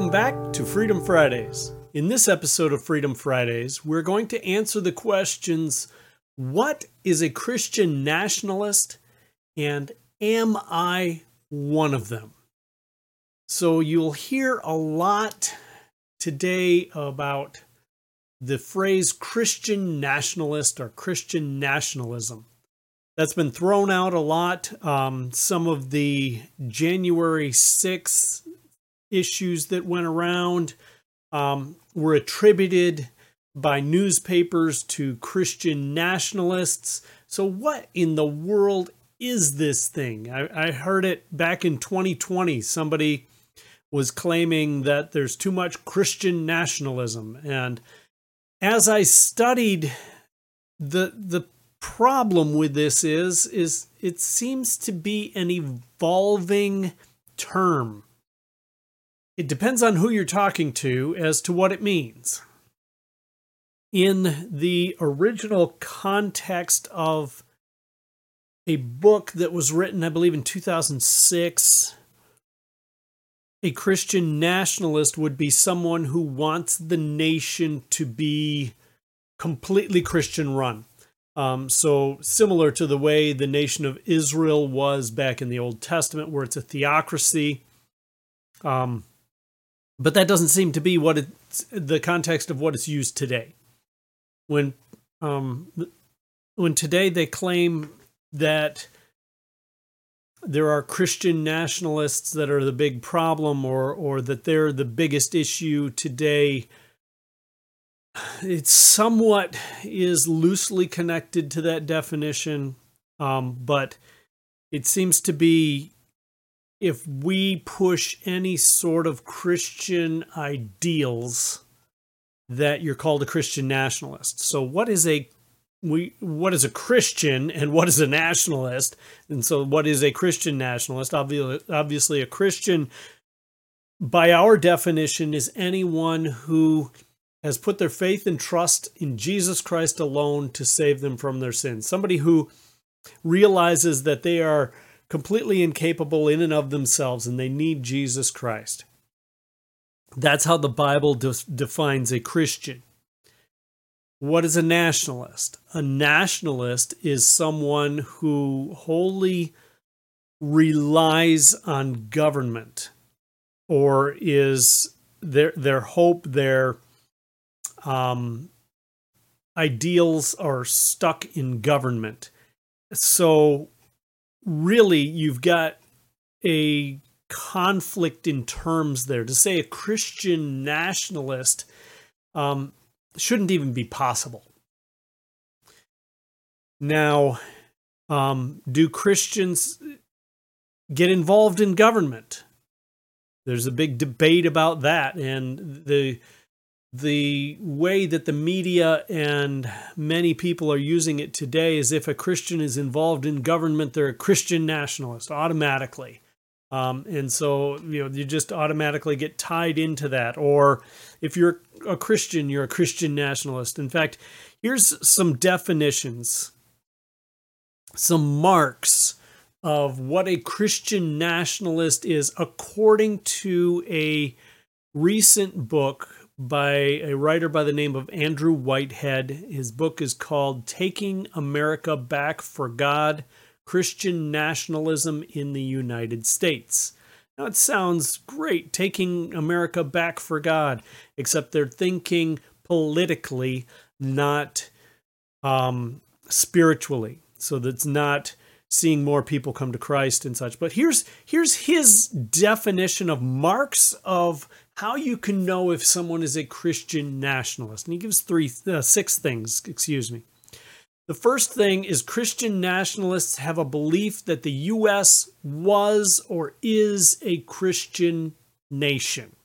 Welcome back to Freedom Fridays. In this episode of Freedom Fridays, we're going to answer the questions What is a Christian nationalist? And am I one of them? So you'll hear a lot today about the phrase Christian nationalist or Christian nationalism. That's been thrown out a lot. Um, some of the January 6th issues that went around um, were attributed by newspapers to Christian nationalists. So, what in the world is this thing? I, I heard it back in 2020. Somebody was claiming that there's too much Christian nationalism. And as I studied the the problem with this is is it seems to be an evolving term. It depends on who you're talking to as to what it means. In the original context of a book that was written, I believe, in 2006, a Christian nationalist would be someone who wants the nation to be completely Christian run. Um, so, similar to the way the nation of Israel was back in the Old Testament, where it's a theocracy. Um, but that doesn't seem to be what it's the context of what it's used today. When um, when today they claim that there are Christian nationalists that are the big problem, or or that they're the biggest issue today. It somewhat is loosely connected to that definition, um, but it seems to be if we push any sort of Christian ideals that you're called a Christian nationalist. So what is a we what is a Christian and what is a nationalist? And so what is a Christian nationalist? Obviously, obviously a Christian by our definition is anyone who has put their faith and trust in Jesus Christ alone to save them from their sins. Somebody who realizes that they are completely incapable in and of themselves and they need Jesus Christ. That's how the Bible de- defines a Christian. What is a nationalist? A nationalist is someone who wholly relies on government or is their their hope their um, ideals are stuck in government so really you've got a conflict in terms there. To say a Christian nationalist um, shouldn't even be possible. Now, um, do Christians get involved in government? There's a big debate about that, and the the way that the media and many people are using it today is if a Christian is involved in government, they're a Christian nationalist automatically. Um, and so, you know, you just automatically get tied into that. Or if you're a Christian, you're a Christian nationalist. In fact, here's some definitions, some marks of what a Christian nationalist is according to a recent book by a writer by the name of Andrew Whitehead. His book is called Taking America Back for God Christian Nationalism in the United States. Now, it sounds great, taking America back for God, except they're thinking politically, not um, spiritually. So that's not seeing more people come to Christ and such. But here's here's his definition of marks of how you can know if someone is a Christian nationalist. And he gives three, uh, six things, excuse me. The first thing is Christian nationalists have a belief that the U.S. was or is a Christian nation.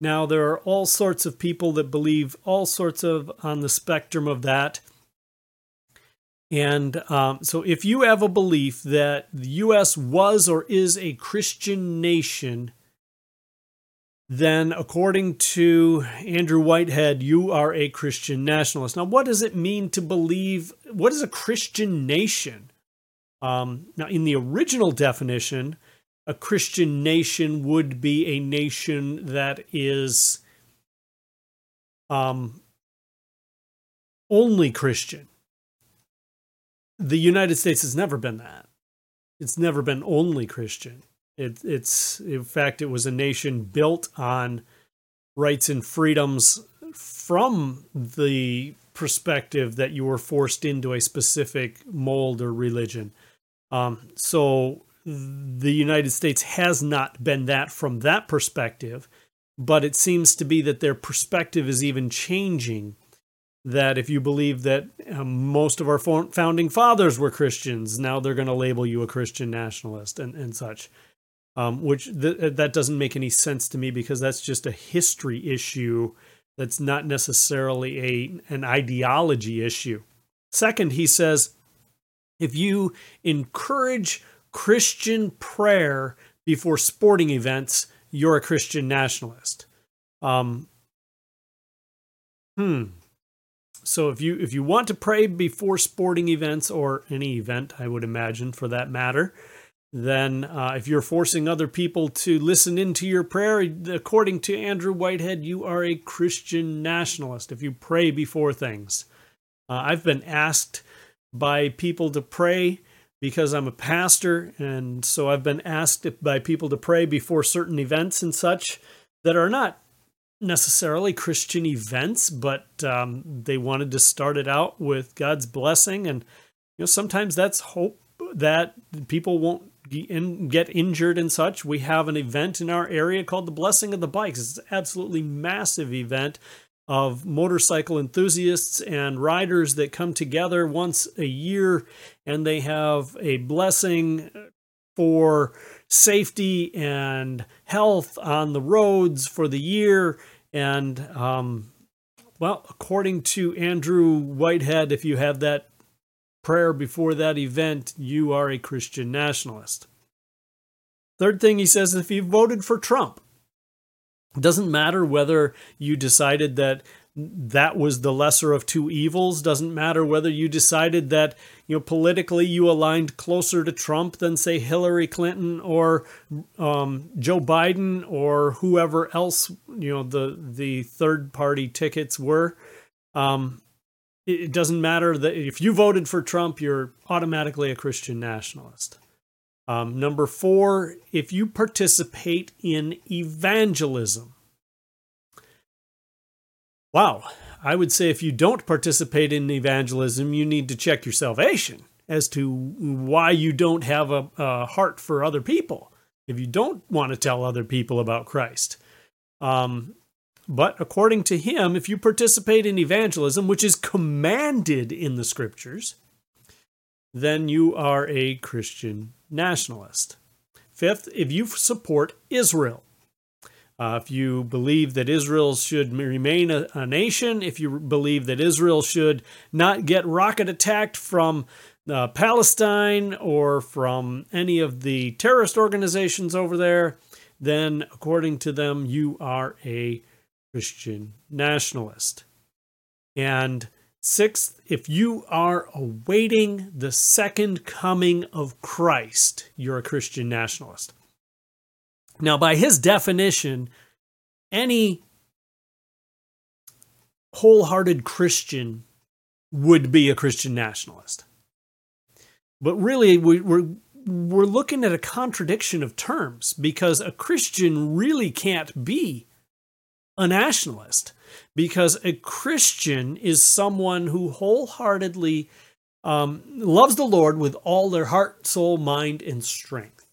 Now, there are all sorts of people that believe all sorts of on the spectrum of that. And um, so, if you have a belief that the U.S. was or is a Christian nation, then according to Andrew Whitehead, you are a Christian nationalist. Now, what does it mean to believe? What is a Christian nation? Um, now, in the original definition, a Christian nation would be a nation that is um, only Christian. The United States has never been that. It's never been only Christian. It, it's in fact, it was a nation built on rights and freedoms from the perspective that you were forced into a specific mold or religion. Um, so the United States has not been that from that perspective, but it seems to be that their perspective is even changing. That if you believe that um, most of our founding fathers were Christians, now they're going to label you a Christian nationalist and, and such, um, which th- that doesn't make any sense to me because that's just a history issue that's not necessarily a an ideology issue. Second, he says, if you encourage Christian prayer before sporting events, you're a Christian nationalist. Um, hmm. So if you if you want to pray before sporting events or any event, I would imagine for that matter, then uh, if you're forcing other people to listen into your prayer, according to Andrew Whitehead, you are a Christian nationalist. If you pray before things, uh, I've been asked by people to pray because I'm a pastor, and so I've been asked by people to pray before certain events and such that are not necessarily Christian events, but um, they wanted to start it out with God's blessing, and you know sometimes that's hope that people won't get injured and such. We have an event in our area called the Blessing of the Bikes. It's an absolutely massive event of motorcycle enthusiasts and riders that come together once a year and they have a blessing for safety and health on the roads for the year. And, um, well, according to Andrew Whitehead, if you have that prayer before that event, you are a Christian nationalist. Third thing he says if you voted for Trump, it doesn't matter whether you decided that that was the lesser of two evils. Doesn't matter whether you decided that you know politically you aligned closer to Trump than say Hillary Clinton or um, Joe Biden or whoever else you know the the third party tickets were. Um, it doesn't matter that if you voted for Trump, you're automatically a Christian nationalist. Um, number four, if you participate in evangelism. Wow, I would say if you don't participate in evangelism, you need to check your salvation as to why you don't have a, a heart for other people. If you don't want to tell other people about Christ. Um, but according to him, if you participate in evangelism, which is commanded in the scriptures, then you are a Christian nationalist. Fifth, if you support Israel. Uh, if you believe that Israel should remain a, a, nation, if you believe that Israel should not get rocket attacked from uh, Palestine or from any of the terrorist organizations over there, then according to them, you are a Christian nationalist. And Sixth, if you are awaiting the second coming of Christ, you're a Christian nationalist. Now, by his definition, any wholehearted Christian would be a Christian nationalist. But really, we, we're, we're looking at a contradiction of terms because a Christian really can't be a nationalist because a Christian is someone who wholeheartedly um, loves the Lord with all their heart, soul, mind, and strength.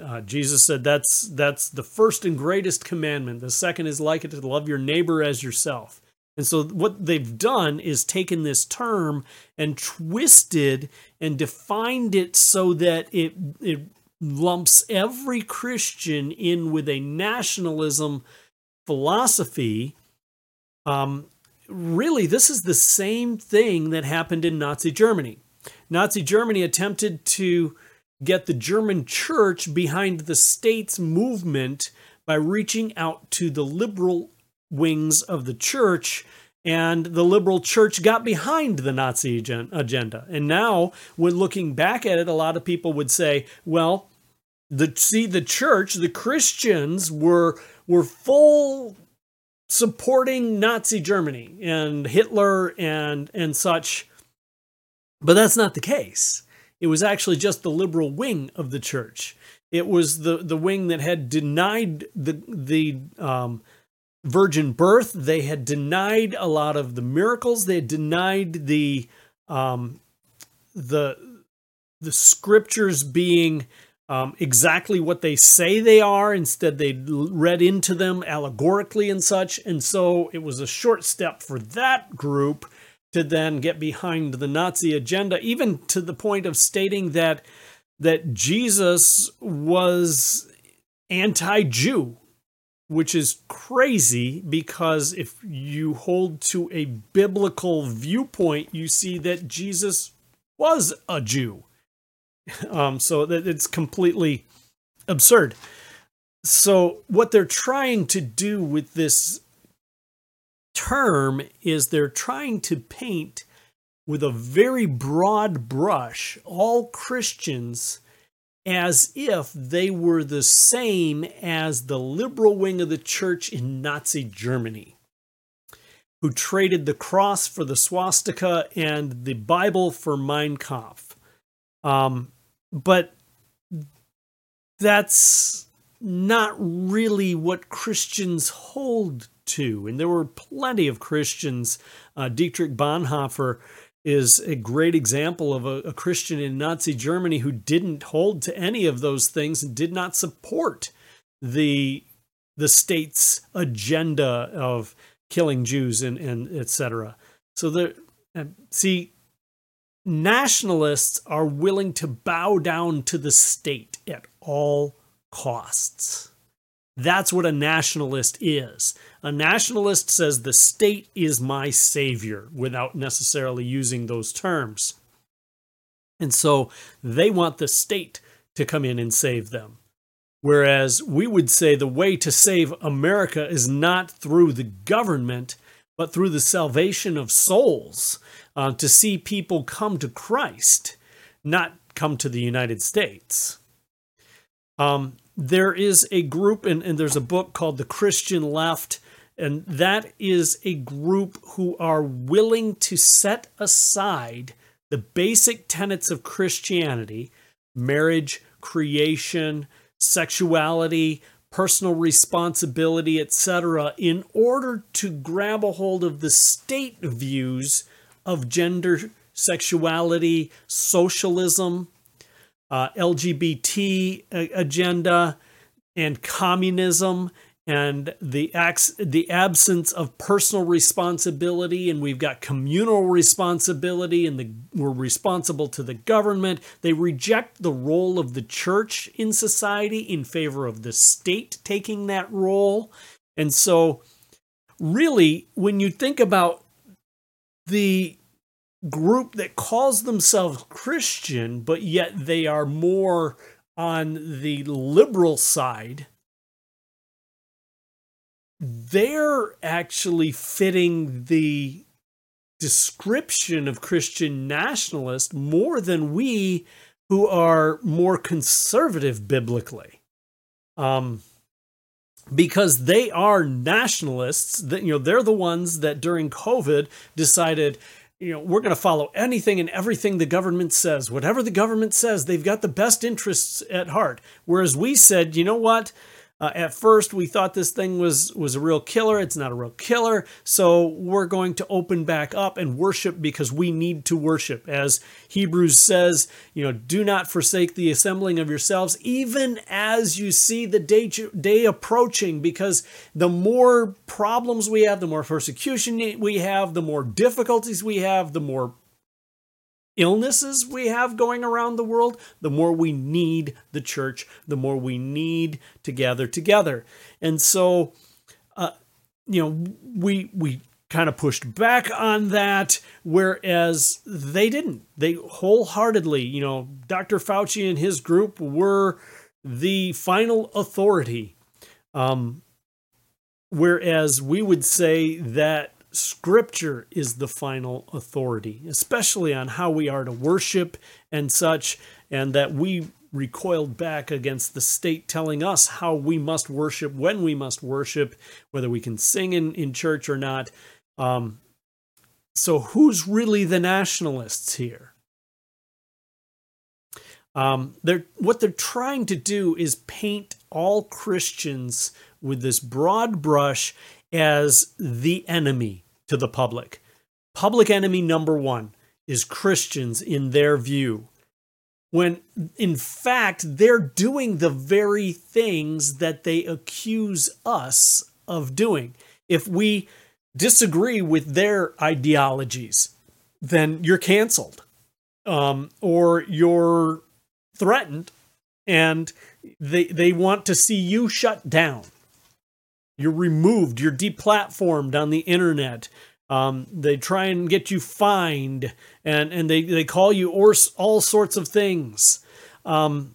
Uh, Jesus said that's that's the first and greatest commandment. The second is like it to love your neighbor as yourself. And so what they've done is taken this term and twisted and defined it so that it it lumps every Christian in with a nationalism philosophy um, really, this is the same thing that happened in Nazi Germany. Nazi Germany attempted to get the German church behind the state's movement by reaching out to the liberal wings of the church and the liberal church got behind the Nazi agenda. And now, when looking back at it, a lot of people would say, well, the see the church, the Christians were were full supporting Nazi Germany and Hitler and and such. But that's not the case. It was actually just the liberal wing of the church. It was the the wing that had denied the the um, virgin birth. They had denied a lot of the miracles. They had denied the um, the the scriptures being um, exactly what they say they are. Instead, they read into them allegorically and such. And so it was a short step for that group to then get behind the Nazi agenda, even to the point of stating that that Jesus was anti-Jew, which is crazy because if you hold to a biblical viewpoint, you see that Jesus was a Jew. Um, so that it's completely absurd. So what they're trying to do with this term is they're trying to paint with a very broad brush all Christians as if they were the same as the liberal wing of the church in Nazi Germany, who traded the cross for the swastika and the Bible for Mein Kampf. Um, but that's not really what Christians hold to. And there were plenty of Christians. Uh, Dietrich Bonhoeffer is a great example of a, a, Christian in Nazi Germany who didn't hold to any of those things and did not support the the state's agenda of killing Jews and, and etc. So there, see, nationalists are willing to bow down to the state at all costs. That's what a nationalist is. A nationalist says the state is my savior without necessarily using those terms. And so they want the state to come in and save them. Whereas we would say the way to save America is not through the government, but through the salvation of souls, uh, to see people come to Christ, not come to the United States. Um, there is a group, and, and there's a book called The Christian Left, and that is a group who are willing to set aside the basic tenets of Christianity marriage, creation, sexuality, personal responsibility, etc., in order to grab a hold of the state views of gender, sexuality, socialism, uh, LGBT agenda, and communism, and the the absence of personal responsibility, and we've got communal responsibility, and the, we're responsible to the government. They reject the role of the church in society in favor of the state taking that role, and so really, when you think about the group that calls themselves Christian, but yet they are more on the liberal side, they're actually fitting the description of Christian nationalist more than we who are more conservative biblically. Um, because they are nationalists that you know they're the ones that during covid decided you know, we're going to follow anything and everything the government says. Whatever the government says, they've got the best interests at heart. Whereas we said, you know what? Uh, at first, we thought this thing was was a real killer. It's not a real killer, so we're going to open back up and worship because we need to worship, as Hebrews says. You know, do not forsake the assembling of yourselves, even as you see the day day approaching. Because the more problems we have, the more persecution we have, the more difficulties we have, the more illnesses we have going around the world, the more we need the church, the more we need to gather together. And so, uh, you know, we we kind of pushed back on that, whereas they didn't. They wholeheartedly, you know, Dr. Fauci and his group were the final authority. Um, whereas we would say that Scripture is the final authority, especially on how we are to worship and such, and that we recoiled back against the state telling us how we must worship, when we must worship, whether we can sing in, in church or not. Um, so, who's really the nationalists here? Um, they're what they're trying to do is paint all Christians with this broad brush as the enemy to the public. Public enemy number one is Christians in their view. When in fact, they're doing the very things that they accuse us of doing. If we disagree with their ideologies, then you're canceled. Um, or you're threatened and they they want to see you shut down. You're removed, you're deplatformed on the internet. Um, they try and get you fined and, and they, they call you or, all sorts of things. Um,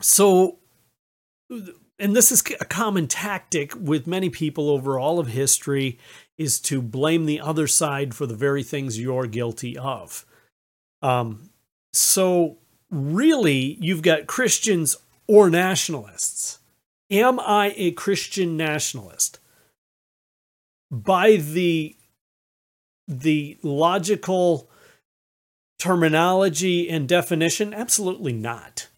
so, and this is a common tactic with many people over all of history is to blame the other side for the very things you're guilty of. Um, so really you've got Christians or nationalists. Am I a Christian nationalist? By the the logical terminology and definition, absolutely not.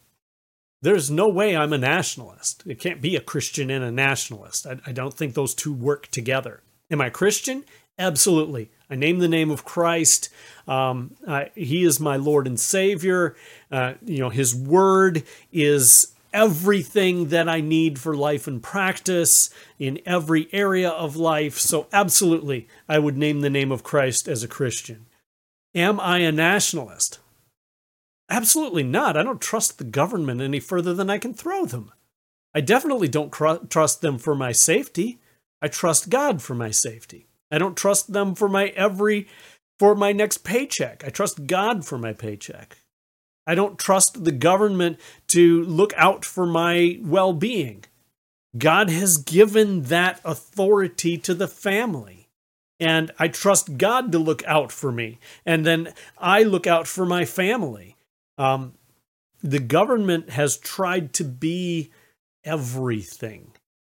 There's no way I'm a nationalist. It can't be a Christian and a nationalist. I, I don't think those two work together. Am I Christian? Absolutely. I name the name of Christ. Um, I, he is my Lord and Savior. Uh, you know, His Word is everything that I need for life and practice in every area of life. So, absolutely, I would name the name of Christ as a Christian. Am I a nationalist? Absolutely not. I don't trust the government any further than I can throw them. I definitely don't cr- trust them for my safety. I trust God for my safety. I don't trust them for my every for my next paycheck. I trust God for my paycheck. I don't trust the government to look out for my well-being. God has given that authority to the family. And I trust God to look out for me. And then I look out for my family. Um, the government has tried to be everything.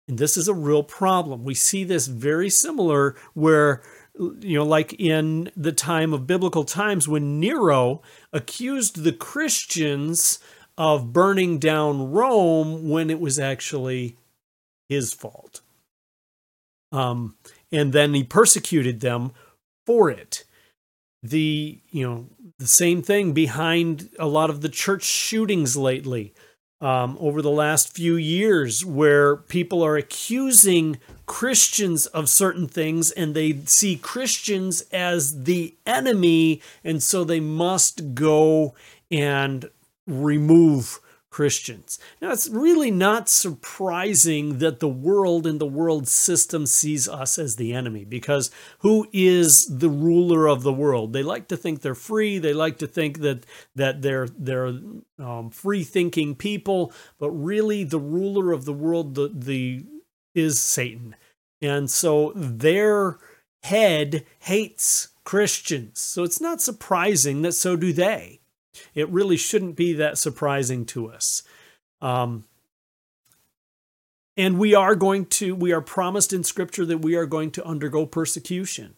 And this is a real problem. We see this very similar where, you know, like in the time of biblical times when Nero accused the Christians of burning down Rome when it was actually his fault. Um, and then he persecuted them for it. The, you know, the same thing behind a lot of the church shootings lately um, over the last few years where people are accusing Christians of certain things and they see Christians as the enemy, and so they must go and remove Christians. Now, it's really not surprising that the world and the world system sees us as the enemy because who is the ruler of the world? They like to think they're free. They like to think that that they're they're um, free thinking people, but really the ruler of the world the the is Satan, and so their head hates Christians. So it's not surprising that so do they it really shouldn't be that surprising to us. Um, and we are going to, we are promised in Scripture that we are going to undergo persecution.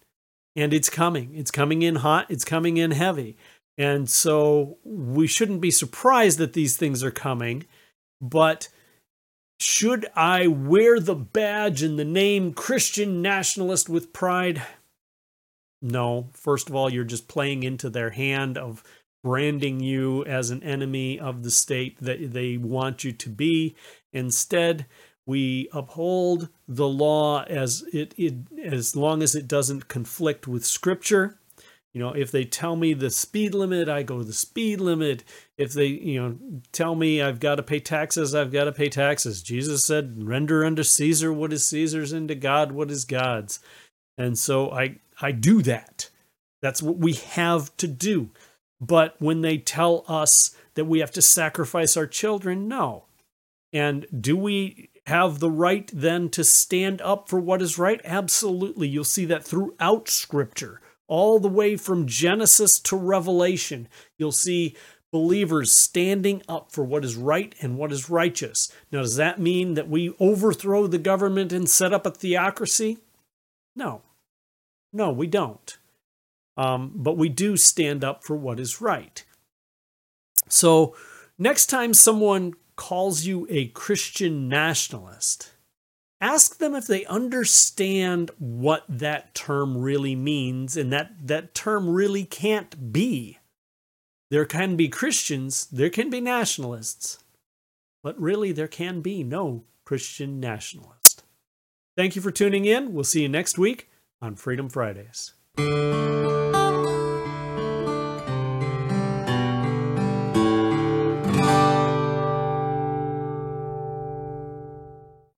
And it's coming. It's coming in hot, it's coming in heavy. And so we shouldn't be surprised that these things are coming. But should I wear the badge and the name Christian nationalist with pride? No. First of all, you're just playing into their hand of branding you as an enemy of the state that they want you to be. Instead, we uphold the law as it, it as long as it doesn't conflict with scripture. You know, if they tell me the speed limit, I go the speed limit. If they, you know, tell me I've got to pay taxes, I've got to pay taxes. Jesus said, "Render unto Caesar what is Caesar's, and to God what is God's." And so I I do that. That's what we have to do. But when they tell us that we have to sacrifice our children, no. And do we have the right then to stand up for what is right? Absolutely. You'll see that throughout Scripture, all the way from Genesis to Revelation. You'll see believers standing up for what is right and what is righteous. Now, does that mean that we overthrow the government and set up a theocracy? No. No, we don't. Um, but we do stand up for what is right. So, next time someone calls you a Christian nationalist, ask them if they understand what that term really means and that that term really can't be there can be Christians, there can be nationalists, but really there can be no Christian nationalist. Thank you for tuning in. We'll see you next week on Freedom Fridays. Thank you.